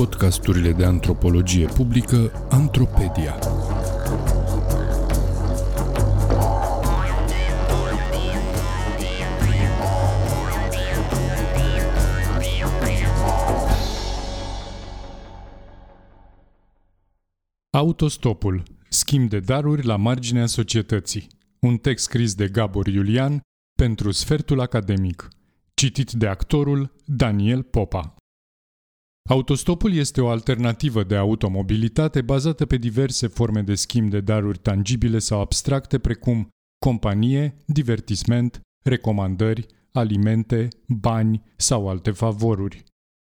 podcasturile de antropologie publică Antropedia. Autostopul. Schimb de daruri la marginea societății. Un text scris de Gabor Iulian pentru Sfertul Academic. Citit de actorul Daniel Popa. Autostopul este o alternativă de automobilitate bazată pe diverse forme de schimb de daruri tangibile sau abstracte precum companie, divertisment, recomandări, alimente, bani sau alte favoruri.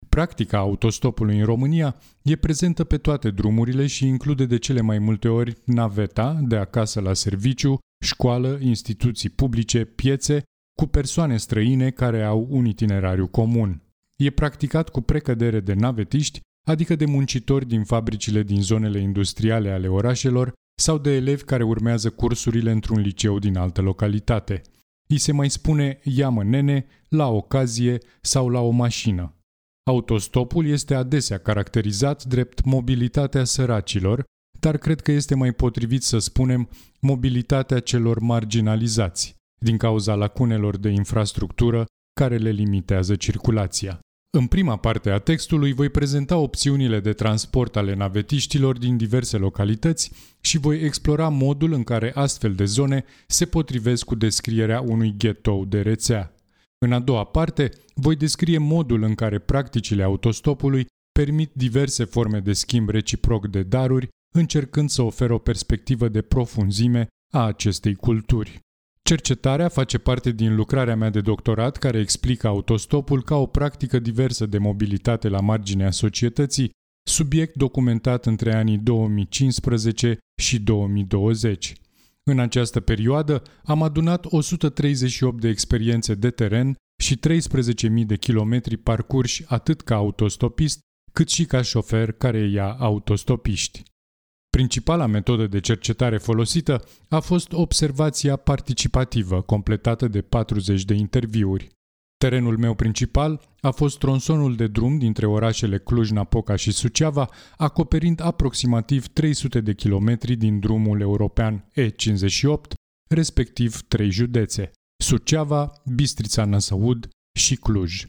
Practica autostopului în România e prezentă pe toate drumurile și include de cele mai multe ori naveta de acasă la serviciu, școală, instituții publice, piețe, cu persoane străine care au un itinerariu comun. E practicat cu precădere de navetiști, adică de muncitori din fabricile din zonele industriale ale orașelor sau de elevi care urmează cursurile într-un liceu din altă localitate. I se mai spune ia-mă nene, la ocazie sau la o mașină. Autostopul este adesea caracterizat drept mobilitatea săracilor, dar cred că este mai potrivit să spunem mobilitatea celor marginalizați, din cauza lacunelor de infrastructură care le limitează circulația. În prima parte a textului voi prezenta opțiunile de transport ale navetiștilor din diverse localități și voi explora modul în care astfel de zone se potrivesc cu descrierea unui ghetou de rețea. În a doua parte, voi descrie modul în care practicile autostopului permit diverse forme de schimb reciproc de daruri, încercând să oferă o perspectivă de profunzime a acestei culturi. Cercetarea face parte din lucrarea mea de doctorat care explică autostopul ca o practică diversă de mobilitate la marginea societății, subiect documentat între anii 2015 și 2020. În această perioadă am adunat 138 de experiențe de teren și 13.000 de kilometri parcurși atât ca autostopist, cât și ca șofer care ia autostopiști. Principala metodă de cercetare folosită a fost observația participativă, completată de 40 de interviuri. Terenul meu principal a fost tronsonul de drum dintre orașele Cluj-Napoca și Suceava, acoperind aproximativ 300 de kilometri din drumul european E58, respectiv trei județe, Suceava, Bistrița Năsăud și Cluj.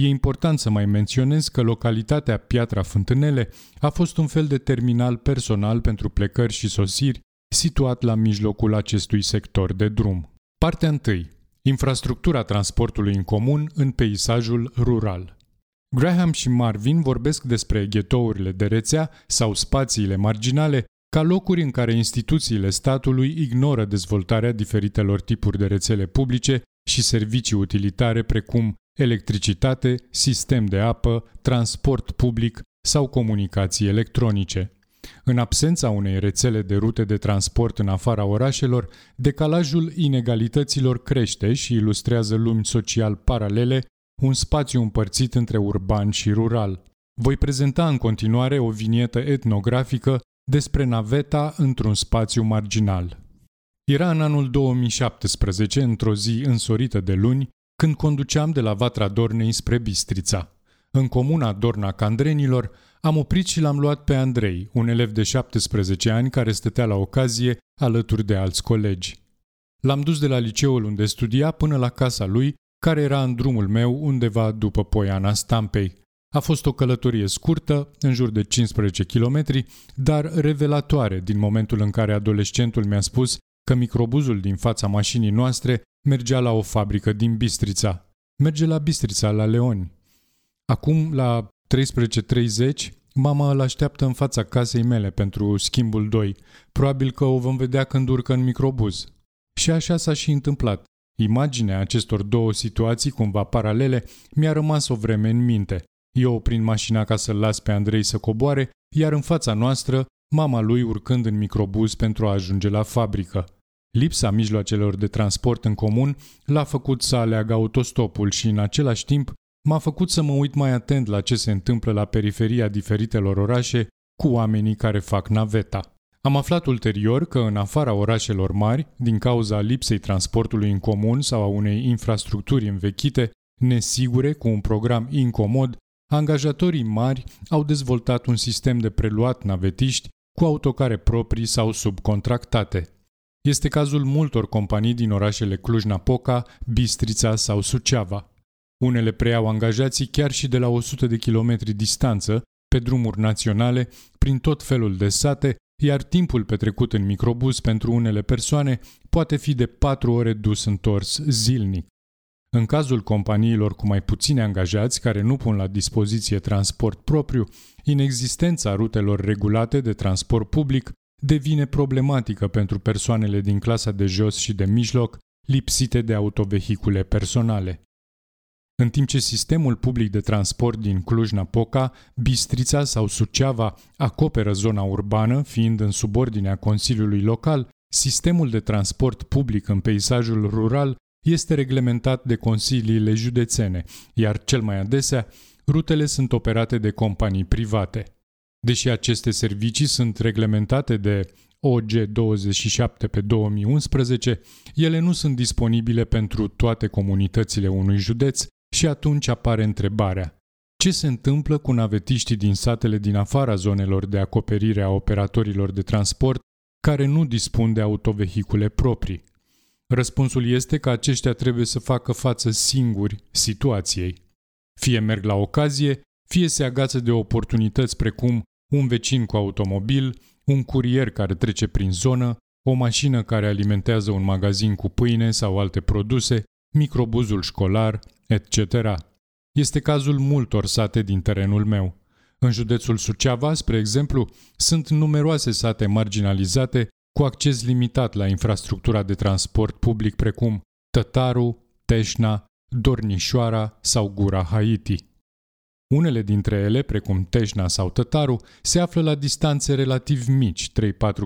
E important să mai menționez că localitatea Piatra Fântânele a fost un fel de terminal personal pentru plecări și sosiri situat la mijlocul acestui sector de drum. Partea 1. Infrastructura transportului în comun în peisajul rural. Graham și Marvin vorbesc despre ghetourile de rețea sau spațiile marginale ca locuri în care instituțiile statului ignoră dezvoltarea diferitelor tipuri de rețele publice și servicii utilitare precum electricitate, sistem de apă, transport public sau comunicații electronice. În absența unei rețele de rute de transport în afara orașelor, decalajul inegalităților crește și ilustrează lumi social paralele, un spațiu împărțit între urban și rural. Voi prezenta în continuare o vinietă etnografică despre naveta într-un spațiu marginal. Era în anul 2017, într-o zi însorită de luni, când conduceam de la Vatra Dornei spre Bistrița. În comuna Dorna Candrenilor am oprit și l-am luat pe Andrei, un elev de 17 ani care stătea la ocazie alături de alți colegi. L-am dus de la liceul unde studia până la casa lui, care era în drumul meu undeva după Poiana Stampei. A fost o călătorie scurtă, în jur de 15 km, dar revelatoare din momentul în care adolescentul mi-a spus că microbuzul din fața mașinii noastre mergea la o fabrică din Bistrița. Merge la Bistrița, la Leoni. Acum, la 13.30, mama îl așteaptă în fața casei mele pentru schimbul 2. Probabil că o vom vedea când urcă în microbuz. Și așa s-a și întâmplat. Imaginea acestor două situații, cumva paralele, mi-a rămas o vreme în minte. Eu oprind mașina ca să-l las pe Andrei să coboare, iar în fața noastră, mama lui urcând în microbuz pentru a ajunge la fabrică. Lipsa mijloacelor de transport în comun l-a făcut să aleagă autostopul și, în același timp, m-a făcut să mă uit mai atent la ce se întâmplă la periferia diferitelor orașe cu oamenii care fac naveta. Am aflat ulterior că în afara orașelor mari, din cauza lipsei transportului în comun sau a unei infrastructuri învechite, nesigure, cu un program incomod, angajatorii mari au dezvoltat un sistem de preluat navetiști cu autocare proprii sau subcontractate. Este cazul multor companii din orașele Cluj-Napoca, Bistrița sau Suceava. Unele preiau angajații chiar și de la 100 de kilometri distanță, pe drumuri naționale, prin tot felul de sate, iar timpul petrecut în microbus pentru unele persoane poate fi de 4 ore dus întors zilnic. În cazul companiilor cu mai puțini angajați care nu pun la dispoziție transport propriu, inexistența rutelor regulate de transport public devine problematică pentru persoanele din clasa de jos și de mijloc, lipsite de autovehicule personale. În timp ce sistemul public de transport din Cluj-Napoca, Bistrița sau Suceava acoperă zona urbană, fiind în subordinea Consiliului Local, sistemul de transport public în peisajul rural este reglementat de consiliile județene, iar cel mai adesea, rutele sunt operate de companii private. Deși aceste servicii sunt reglementate de OG 27 pe 2011, ele nu sunt disponibile pentru toate comunitățile unui județ și atunci apare întrebarea ce se întâmplă cu navetiștii din satele din afara zonelor de acoperire a operatorilor de transport care nu dispun de autovehicule proprii? Răspunsul este că aceștia trebuie să facă față singuri situației. Fie merg la ocazie, fie se agață de oportunități precum un vecin cu automobil, un curier care trece prin zonă, o mașină care alimentează un magazin cu pâine sau alte produse, microbuzul școlar, etc. Este cazul multor sate din terenul meu. În județul Suceava, spre exemplu, sunt numeroase sate marginalizate cu acces limitat la infrastructura de transport public precum Tătaru, Teșna, Dornișoara sau Gura Haiti. Unele dintre ele, precum Teșna sau Tătaru, se află la distanțe relativ mici, 3-4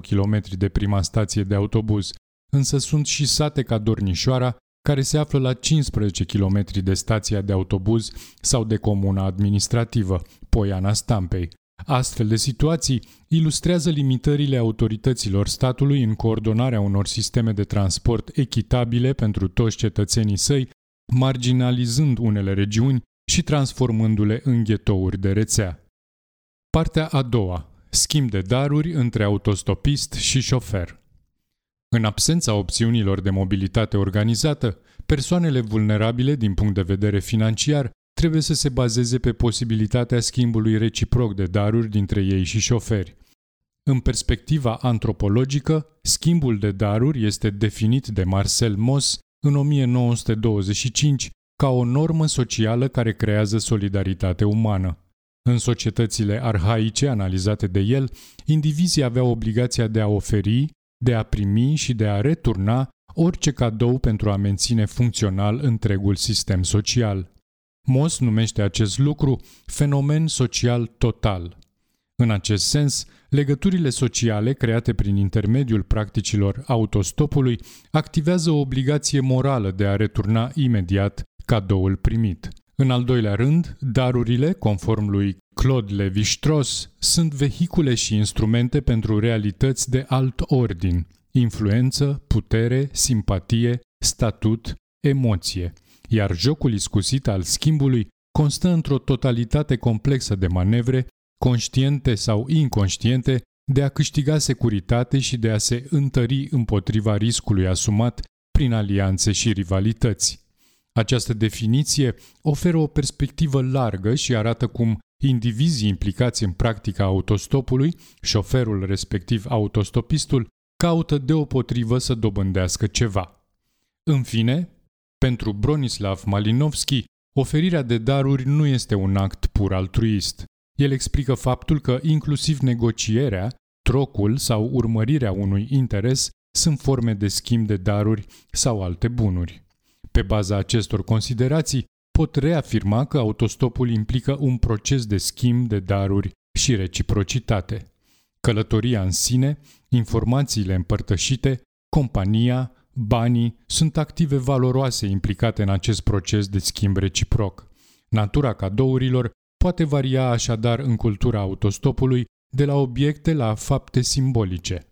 km de prima stație de autobuz, însă sunt și sate ca Dornișoara, care se află la 15 km de stația de autobuz sau de comuna administrativă, Poiana Stampei. Astfel de situații ilustrează limitările autorităților statului în coordonarea unor sisteme de transport echitabile pentru toți cetățenii săi, marginalizând unele regiuni și transformându-le în ghetouri de rețea. Partea a doua. Schimb de daruri între autostopist și șofer. În absența opțiunilor de mobilitate organizată, persoanele vulnerabile din punct de vedere financiar trebuie să se bazeze pe posibilitatea schimbului reciproc de daruri dintre ei și șoferi. În perspectiva antropologică, schimbul de daruri este definit de Marcel Moss în 1925 ca o normă socială care creează solidaritate umană. În societățile arhaice analizate de el, indivizii aveau obligația de a oferi, de a primi și de a returna orice cadou pentru a menține funcțional întregul sistem social. Moss numește acest lucru fenomen social total. În acest sens, legăturile sociale create prin intermediul practicilor autostopului activează o obligație morală de a returna imediat cadoul primit. În al doilea rând, darurile, conform lui Claude Lévi-Strauss, sunt vehicule și instrumente pentru realități de alt ordin, influență, putere, simpatie, statut, emoție, iar jocul iscusit al schimbului constă într-o totalitate complexă de manevre, conștiente sau inconștiente, de a câștiga securitate și de a se întări împotriva riscului asumat prin alianțe și rivalități. Această definiție oferă o perspectivă largă și arată cum indivizii implicați în practica autostopului, șoferul respectiv autostopistul, caută deopotrivă să dobândească ceva. În fine, pentru Bronislav Malinovski, oferirea de daruri nu este un act pur altruist. El explică faptul că inclusiv negocierea, trocul sau urmărirea unui interes sunt forme de schimb de daruri sau alte bunuri. Pe baza acestor considerații, pot reafirma că autostopul implică un proces de schimb de daruri și reciprocitate. Călătoria în sine, informațiile împărtășite, compania, banii sunt active valoroase implicate în acest proces de schimb reciproc. Natura cadourilor poate varia așadar în cultura autostopului de la obiecte la fapte simbolice.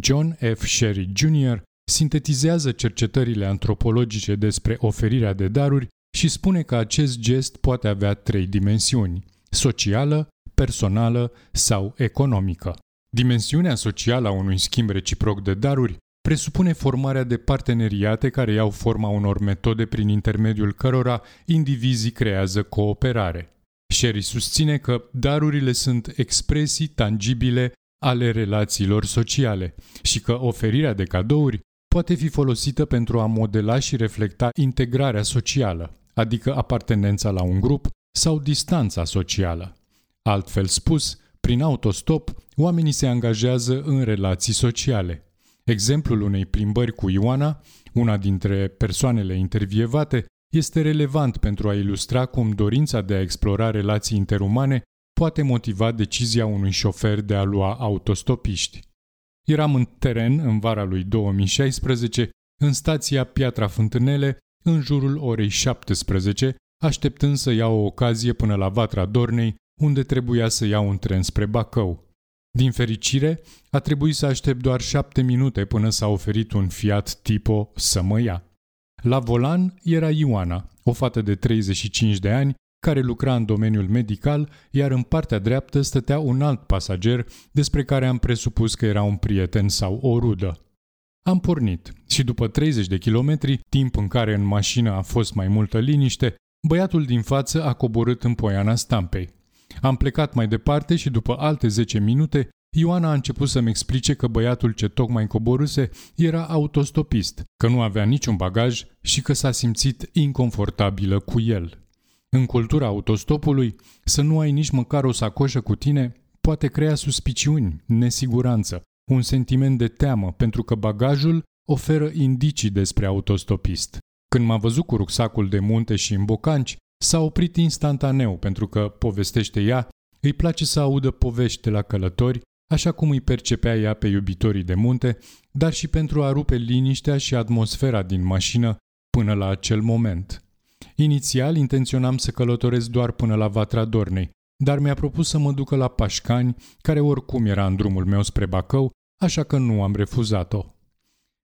John F. Sherry Jr. sintetizează cercetările antropologice despre oferirea de daruri și spune că acest gest poate avea trei dimensiuni: socială, personală sau economică. Dimensiunea socială a unui schimb reciproc de daruri presupune formarea de parteneriate care iau forma unor metode prin intermediul cărora indivizii creează cooperare. Sherry susține că darurile sunt expresii tangibile ale relațiilor sociale și că oferirea de cadouri poate fi folosită pentru a modela și reflecta integrarea socială, adică apartenența la un grup sau distanța socială. Altfel spus, prin autostop, oamenii se angajează în relații sociale. Exemplul unei plimbări cu Ioana, una dintre persoanele intervievate, este relevant pentru a ilustra cum dorința de a explora relații interumane poate motiva decizia unui șofer de a lua autostopiști. Eram în teren în vara lui 2016, în stația Piatra Fântânele, în jurul orei 17, așteptând să iau o ocazie până la Vatra Dornei, unde trebuia să iau un tren spre Bacău. Din fericire, a trebuit să aștept doar șapte minute până s-a oferit un Fiat Tipo să mă ia. La volan era Ioana, o fată de 35 de ani, care lucra în domeniul medical, iar în partea dreaptă stătea un alt pasager despre care am presupus că era un prieten sau o rudă. Am pornit și după 30 de kilometri, timp în care în mașină a fost mai multă liniște, băiatul din față a coborât în poiana stampei. Am plecat mai departe și după alte 10 minute, Ioana a început să-mi explice că băiatul ce tocmai coboruse era autostopist, că nu avea niciun bagaj și că s-a simțit inconfortabilă cu el. În cultura autostopului, să nu ai nici măcar o sacoșă cu tine poate crea suspiciuni, nesiguranță, un sentiment de teamă pentru că bagajul oferă indicii despre autostopist. Când m-a văzut cu rucsacul de munte și în bocanci, s-a oprit instantaneu pentru că, povestește ea, îi place să audă povești de la călători, așa cum îi percepea ea pe iubitorii de munte, dar și pentru a rupe liniștea și atmosfera din mașină până la acel moment. Inițial intenționam să călătoresc doar până la Vatra Dornei, dar mi-a propus să mă ducă la Pașcani, care oricum era în drumul meu spre Bacău, așa că nu am refuzat-o.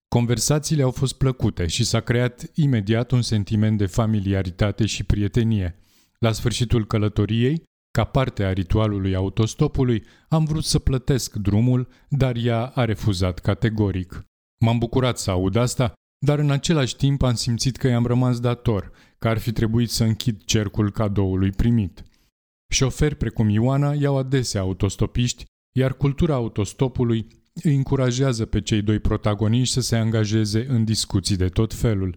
Conversațiile au fost plăcute și s-a creat imediat un sentiment de familiaritate și prietenie. La sfârșitul călătoriei, ca parte a ritualului autostopului, am vrut să plătesc drumul, dar ea a refuzat categoric. M-am bucurat să aud asta, dar în același timp am simțit că i-am rămas dator, că ar fi trebuit să închid cercul cadoului primit. Șoferi precum Ioana iau adesea autostopiști, iar cultura autostopului îi încurajează pe cei doi protagoniști să se angajeze în discuții de tot felul.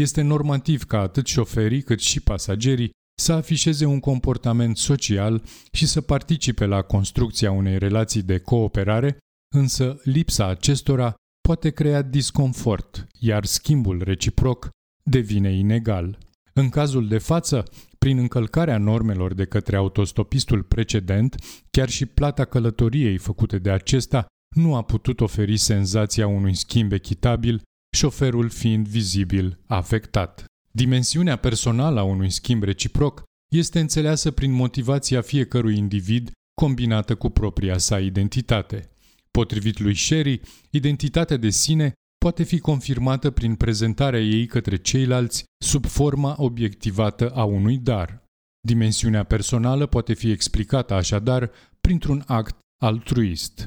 Este normativ ca atât șoferii cât și pasagerii să afișeze un comportament social și să participe la construcția unei relații de cooperare, însă lipsa acestora poate crea disconfort, iar schimbul reciproc devine inegal. În cazul de față, prin încălcarea normelor de către autostopistul precedent, chiar și plata călătoriei făcute de acesta nu a putut oferi senzația unui schimb echitabil, șoferul fiind vizibil afectat. Dimensiunea personală a unui schimb reciproc este înțeleasă prin motivația fiecărui individ combinată cu propria sa identitate. Potrivit lui Sherry, identitatea de sine poate fi confirmată prin prezentarea ei către ceilalți sub forma obiectivată a unui dar. Dimensiunea personală poate fi explicată așadar printr-un act altruist.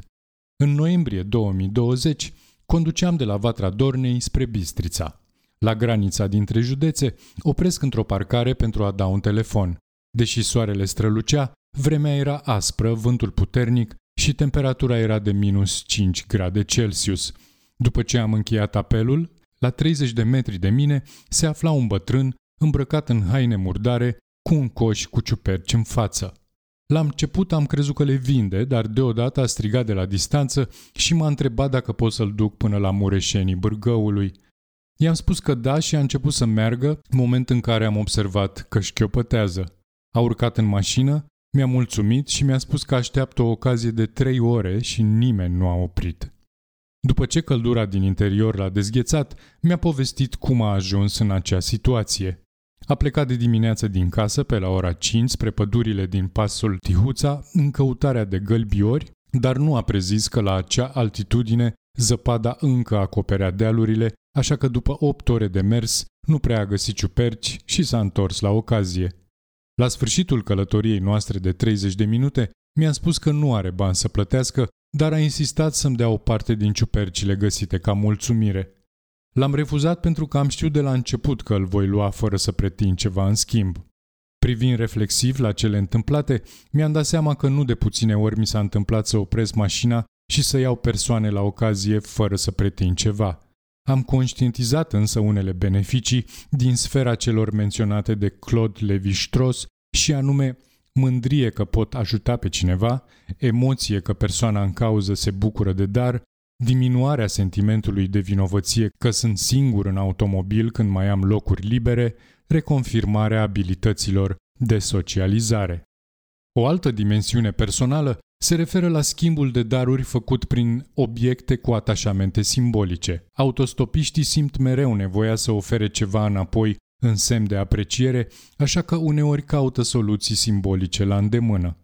În noiembrie 2020, conduceam de la Vatra Dornei spre Bistrița. La granița dintre județe, opresc într-o parcare pentru a da un telefon. Deși soarele strălucea, vremea era aspră, vântul puternic și temperatura era de minus 5 grade Celsius. După ce am încheiat apelul, la 30 de metri de mine se afla un bătrân îmbrăcat în haine murdare cu un coș cu ciuperci în față. La început am crezut că le vinde, dar deodată a strigat de la distanță și m-a întrebat dacă pot să-l duc până la mureșenii bârgăului. I-am spus că da și a început să meargă, moment în care am observat că șchiopătează. A urcat în mașină, mi-a mulțumit și mi-a spus că așteaptă o ocazie de trei ore și nimeni nu a oprit. După ce căldura din interior l-a dezghețat, mi-a povestit cum a ajuns în acea situație. A plecat de dimineață din casă pe la ora 5 spre pădurile din pasul Tihuța în căutarea de gălbiori, dar nu a prezis că la acea altitudine Zăpada încă acoperea dealurile, așa că după opt ore de mers nu prea a găsit ciuperci și s-a întors la ocazie. La sfârșitul călătoriei noastre de 30 de minute, mi-a spus că nu are bani să plătească, dar a insistat să-mi dea o parte din ciupercile găsite ca mulțumire. L-am refuzat pentru că am știut de la început că îl voi lua fără să pretind ceva în schimb. Privind reflexiv la cele întâmplate, mi-am dat seama că nu de puține ori mi s-a întâmplat să opresc mașina și să iau persoane la ocazie fără să pretind ceva. Am conștientizat însă unele beneficii din sfera celor menționate de Claude Levi-Strauss și anume mândrie că pot ajuta pe cineva, emoție că persoana în cauză se bucură de dar, diminuarea sentimentului de vinovăție că sunt singur în automobil când mai am locuri libere, reconfirmarea abilităților de socializare. O altă dimensiune personală se referă la schimbul de daruri făcut prin obiecte cu atașamente simbolice. Autostopiștii simt mereu nevoia să ofere ceva înapoi în semn de apreciere, așa că uneori caută soluții simbolice la îndemână.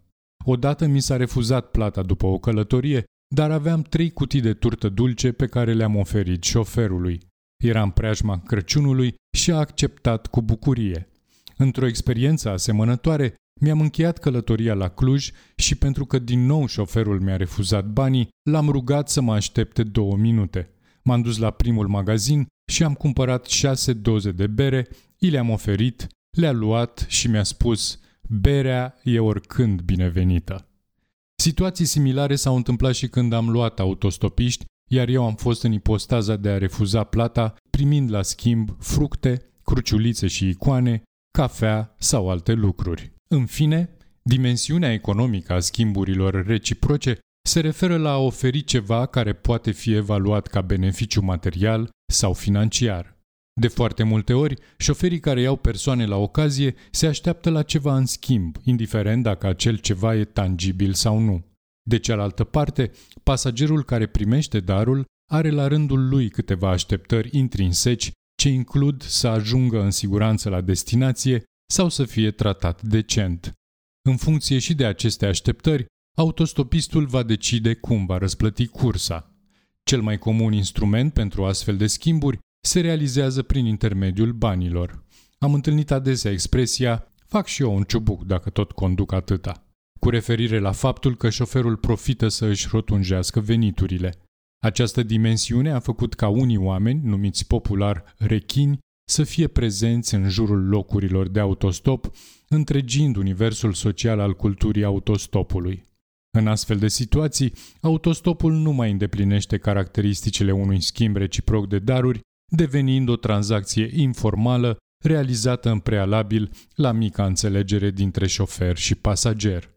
Odată mi s-a refuzat plata după o călătorie, dar aveam trei cutii de turtă dulce pe care le-am oferit șoferului. Era în preajma Crăciunului și a acceptat cu bucurie. Într-o experiență asemănătoare, mi-am încheiat călătoria la Cluj și pentru că din nou șoferul mi-a refuzat banii, l-am rugat să mă aștepte două minute. M-am dus la primul magazin și am cumpărat șase doze de bere, i le-am oferit, le-a luat și mi-a spus berea e oricând binevenită. Situații similare s-au întâmplat și când am luat autostopiști, iar eu am fost în ipostaza de a refuza plata, primind la schimb fructe, cruciulițe și icoane, cafea sau alte lucruri. În fine, dimensiunea economică a schimburilor reciproce se referă la a oferi ceva care poate fi evaluat ca beneficiu material sau financiar. De foarte multe ori, șoferii care iau persoane la ocazie se așteaptă la ceva în schimb, indiferent dacă acel ceva e tangibil sau nu. De cealaltă parte, pasagerul care primește darul are la rândul lui câteva așteptări intrinseci ce includ să ajungă în siguranță la destinație sau să fie tratat decent. În funcție și de aceste așteptări, autostopistul va decide cum va răsplăti cursa. Cel mai comun instrument pentru astfel de schimburi se realizează prin intermediul banilor. Am întâlnit adesea expresia fac și eu un ciubuc dacă tot conduc atâta, cu referire la faptul că șoferul profită să își rotunjească veniturile. Această dimensiune a făcut ca unii oameni, numiți popular rechini, să fie prezenți în jurul locurilor de autostop, întregind universul social al culturii autostopului. În astfel de situații, autostopul nu mai îndeplinește caracteristicile unui schimb reciproc de daruri, devenind o tranzacție informală realizată în prealabil la mica înțelegere dintre șofer și pasager.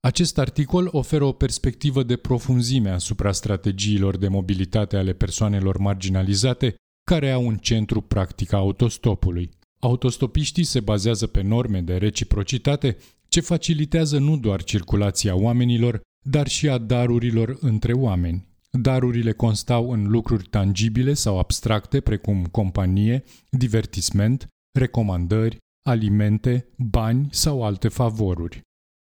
Acest articol oferă o perspectivă de profunzime asupra strategiilor de mobilitate ale persoanelor marginalizate care au un centru practic a autostopului. Autostopiștii se bazează pe norme de reciprocitate ce facilitează nu doar circulația oamenilor, dar și a darurilor între oameni. Darurile constau în lucruri tangibile sau abstracte, precum companie, divertisment, recomandări, alimente, bani sau alte favoruri.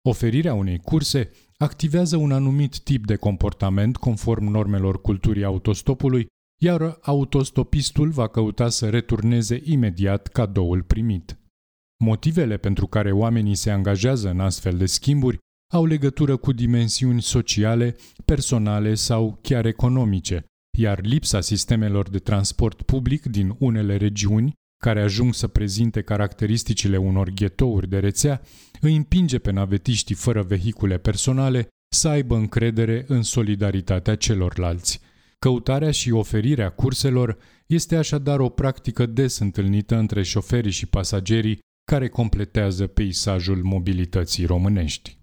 Oferirea unei curse activează un anumit tip de comportament conform normelor culturii autostopului iar autostopistul va căuta să returneze imediat cadoul primit. Motivele pentru care oamenii se angajează în astfel de schimburi au legătură cu dimensiuni sociale, personale sau chiar economice, iar lipsa sistemelor de transport public din unele regiuni, care ajung să prezinte caracteristicile unor ghetouri de rețea, îi împinge pe navetiștii fără vehicule personale să aibă încredere în solidaritatea celorlalți. Căutarea și oferirea curselor este așadar o practică des întâlnită între șoferii și pasagerii care completează peisajul mobilității românești.